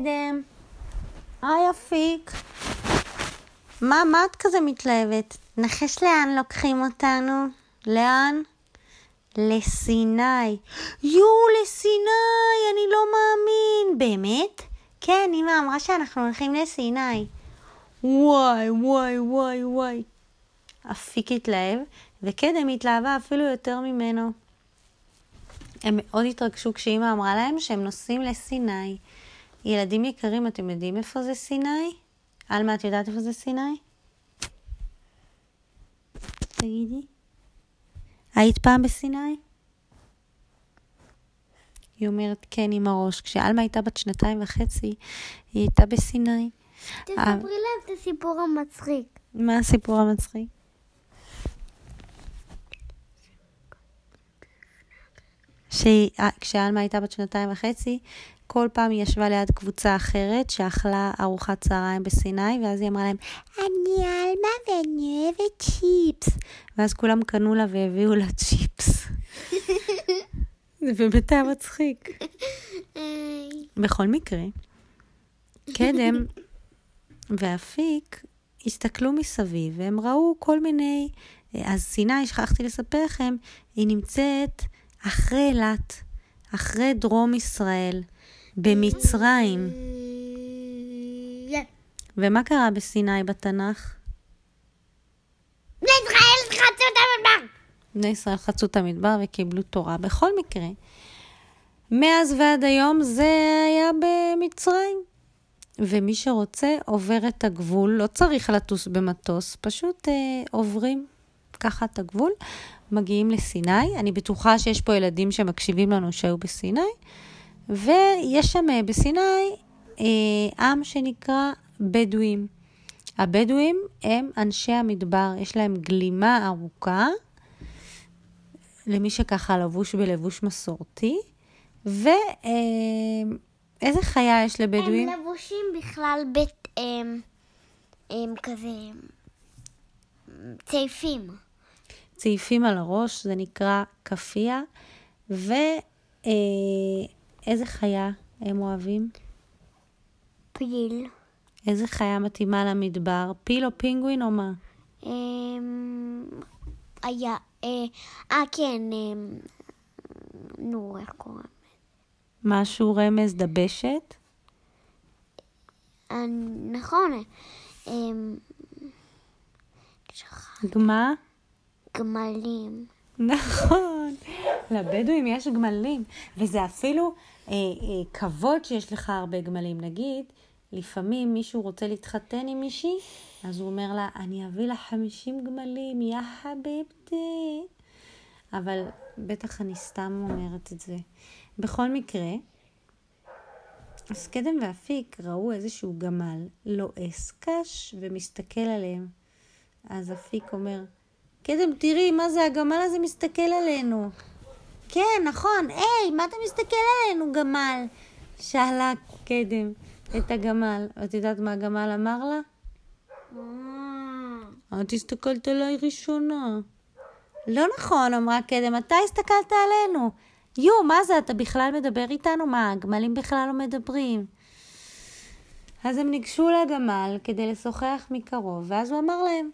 קדם. היי אפיק. מה, מה את כזה מתלהבת? נחש לאן לוקחים אותנו? לאן? לסיני. יואו, לסיני, אני לא מאמין. באמת? כן, אמא אמרה שאנחנו הולכים לסיני. וואי, וואי, וואי, וואי. אפיק התלהב, וקדם התלהבה אפילו יותר ממנו. הם מאוד התרגשו כשאימא אמרה להם שהם נוסעים לסיני. ילדים יקרים, אתם יודעים איפה זה סיני? עלמה, את יודעת איפה זה סיני? תגידי. היית פעם בסיני? היא אומרת כן עם הראש. כשעלמה הייתה בת שנתיים וחצי, היא הייתה בסיני. תספרי להם את הסיפור המצחיק. מה הסיפור המצחיק? כשעלמה הייתה בת שנתיים וחצי, כל פעם היא ישבה ליד קבוצה אחרת שאכלה ארוחת צהריים בסיני, ואז היא אמרה להם, אני עלמה ואני אוהבת צ'יפס. ואז כולם קנו לה והביאו לה צ'יפס. זה באמת היה מצחיק. בכל מקרה, קדם ואפיק הסתכלו מסביב, והם ראו כל מיני... אז סיני, שכחתי לספר לכם, היא נמצאת אחרי אילת, אחרי דרום ישראל, במצרים. ומה קרה בסיני בתנ"ך? בני ישראל חצו את המדבר! בני ישראל חצו את המדבר וקיבלו תורה. בכל מקרה, מאז ועד היום זה היה במצרים. ומי שרוצה עובר את הגבול, לא צריך לטוס במטוס, פשוט אה, עוברים ככה את הגבול, מגיעים לסיני. אני בטוחה שיש פה ילדים שמקשיבים לנו שהיו בסיני, ויש שם אה, בסיני אה, עם שנקרא בדואים. הבדואים הם אנשי המדבר, יש להם גלימה ארוכה, למי שככה לבוש בלבוש מסורתי, ואיזה אה, חיה יש לבדואים? הם לבושים בכלל בית, הם, הם כזה צעיפים. צעיפים על הראש, זה נקרא כאפיה, ואיזה אה, חיה הם אוהבים? פיל. איזה חיה מתאימה למדבר? פיל או פינגווין או מה? אמ, היה, אה, אה כן, אמ, נו, איך קוראים? משהו רמז דבשת? אה, נכון, אמ. גמה? גמלים. נכון, לבדואים יש גמלים, וזה אפילו אה, אה, כבוד שיש לך הרבה גמלים. נגיד, לפעמים מישהו רוצה להתחתן עם מישהי, אז הוא אומר לה, אני אביא לה 50 גמלים, יא חביבתי. אבל בטח אני סתם אומרת את זה. בכל מקרה, אז קדם ואפיק ראו איזשהו גמל לועס קש ומסתכל עליהם. אז אפיק אומר, קדם, תראי, מה זה, הגמל הזה מסתכל עלינו. כן, נכון, היי, מה אתה מסתכל עלינו, גמל? שאלה קדם את הגמל. ואת יודעת מה הגמל אמר לה? את הסתכלת עליי ראשונה. לא נכון, אמרה קדם, אתה הסתכלת עלינו. יו, מה זה, אתה בכלל מדבר איתנו? מה, הגמלים בכלל לא מדברים. אז הם ניגשו לגמל כדי לשוחח מקרוב, ואז הוא אמר להם,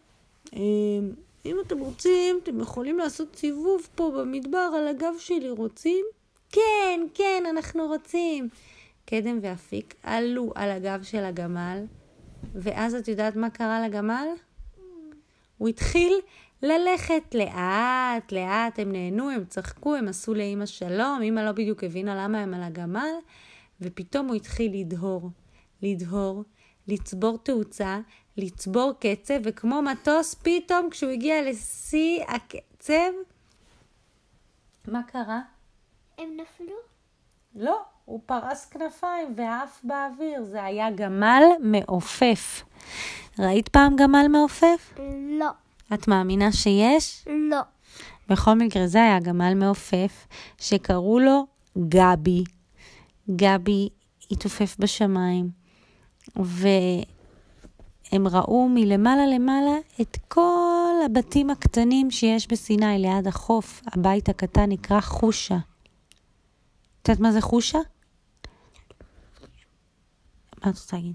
"אמ, אם אתם רוצים, אתם יכולים לעשות סיבוב פה במדבר על הגב שלי, רוצים? כן, כן, אנחנו רוצים. קדם ואפיק עלו על הגב של הגמל, ואז את יודעת מה קרה לגמל? הוא התחיל ללכת לאט, לאט, הם נהנו, הם צחקו, הם עשו לאימא שלום, אימא לא בדיוק הבינה למה הם על הגמל, ופתאום הוא התחיל לדהור, לדהור, לצבור תאוצה, לצבור קצב, וכמו מטוס, פתאום כשהוא הגיע לשיא הקצב, מה קרה? הם נפלו? לא, הוא פרס כנפיים ועף באוויר, זה היה גמל מעופף. ראית פעם גמל מעופף? לא. את מאמינה שיש? לא. בכל מקרה, זה היה גמל מעופף, שקראו לו גבי. גבי התעופף בשמיים, והם ראו מלמעלה למעלה את כל הבתים הקטנים שיש בסיני, ליד החוף. הבית הקטן נקרא חושה. את יודעת מה זה חושה? מה את רוצה להגיד?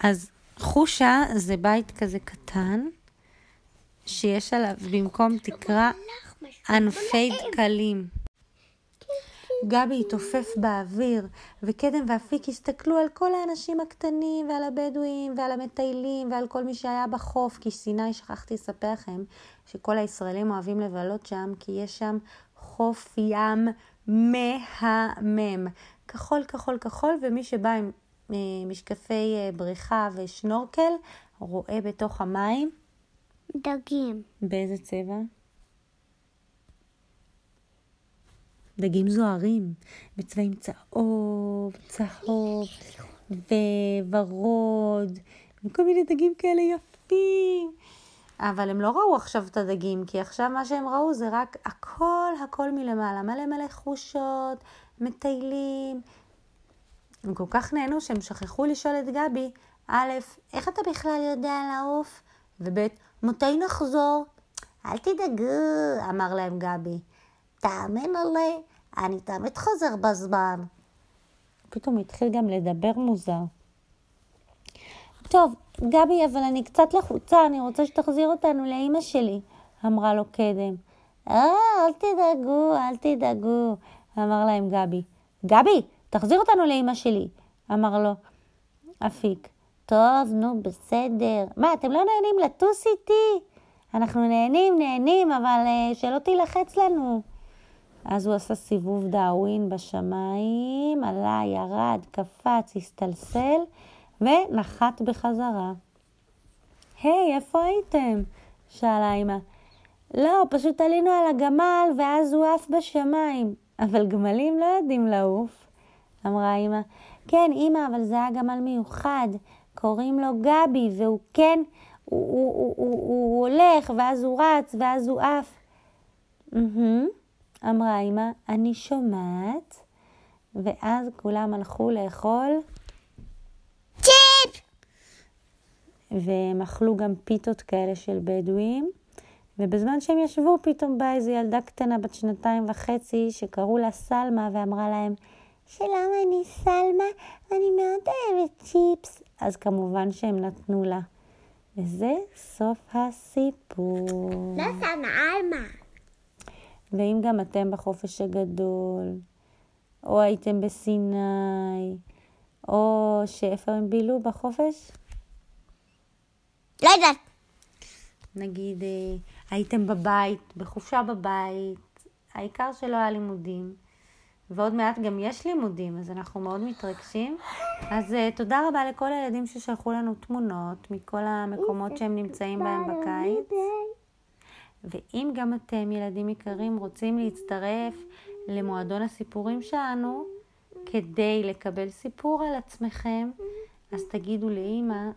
אז חושה זה בית כזה קטן, שיש עליו במקום תקרה ענפי דקלים. גבי התעופף באוויר, וקדם ואפיק הסתכלו על כל האנשים הקטנים, ועל הבדואים, ועל המטיילים, ועל כל מי שהיה בחוף, כי סיני, שכחתי לספר לכם, שכל הישראלים אוהבים לבלות שם, כי יש שם חוף ים מהמם. כחול, כחול, כחול, ומי שבא עם אה, משקפי אה, בריכה ושנורקל, רואה בתוך המים. דגים. באיזה צבע? דגים זוהרים, בצבעים צהוב, צהוב וורוד, וכל מיני דגים כאלה יפים. אבל הם לא ראו עכשיו את הדגים, כי עכשיו מה שהם ראו זה רק הכל הכל מלמעלה, מלא מלא חושות, מטיילים. הם כל כך נהנו שהם שכחו לשאול את גבי, א', איך אתה בכלל יודע לעוף? וב', מתי נחזור? אל תדאגו, אמר להם גבי. תאמין עלי, אני תמיד חוזר בזמן. פתאום התחיל גם לדבר מוזר. טוב, גבי, אבל אני קצת לחוצה, אני רוצה שתחזיר אותנו לאימא שלי, אמרה לו קדם. אה, אל תדאגו, אל תדאגו, אמר להם גבי. גבי, תחזיר אותנו לאימא שלי, אמר לו אפיק. טוב, נו, בסדר. מה, אתם לא נהנים לטוס איתי? אנחנו נהנים, נהנים, אבל uh, שלא תילחץ לנו. אז הוא עשה סיבוב דאווין בשמיים, עלה, ירד, קפץ, הסתלסל ונחת בחזרה. היי, hey, איפה הייתם? שאלה אמא. לא, פשוט עלינו על הגמל ואז הוא עף בשמיים. אבל גמלים לא יודעים לעוף, אמרה אמא. כן, אמא, אבל זה היה גמל מיוחד. קוראים לו גבי, והוא כן, הוא, הוא, הוא, הוא, הוא הולך, ואז הוא רץ, ואז הוא עף. Mm-hmm. אמרה אמא, אני שומעת, ואז כולם הלכו לאכול צ'יפ! והם אכלו גם פיתות כאלה של בדואים, ובזמן שהם ישבו פתאום באה איזו ילדה קטנה בת שנתיים וחצי שקראו לה סלמה ואמרה להם, שלום, אני סלמה, אני מאוד אוהבת צ'יפס. אז כמובן שהם נתנו לה. וזה סוף הסיפור. לא סלמה, עלמה. ואם גם אתם בחופש הגדול, או הייתם בסיני, או שאיפה הם בילו בחופש? לא יודעת. נגיד, אה, הייתם בבית, בחופשה בבית, העיקר שלא היה לימודים, ועוד מעט גם יש לימודים, אז אנחנו מאוד מתרגשים. אז uh, תודה רבה לכל הילדים ששלחו לנו תמונות מכל המקומות שהם נמצאים בהם בקיץ. ואם גם אתם, ילדים יקרים, רוצים להצטרף למועדון הסיפורים שלנו כדי לקבל סיפור על עצמכם, אז תגידו לאימא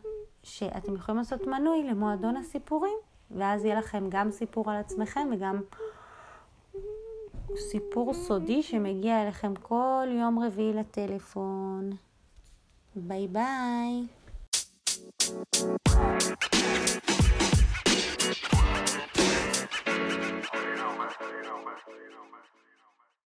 שאתם יכולים לעשות מנוי למועדון הסיפורים, ואז יהיה לכם גם סיפור על עצמכם וגם סיפור סודי שמגיע אליכם כל יום רביעי לטלפון. ביי ביי.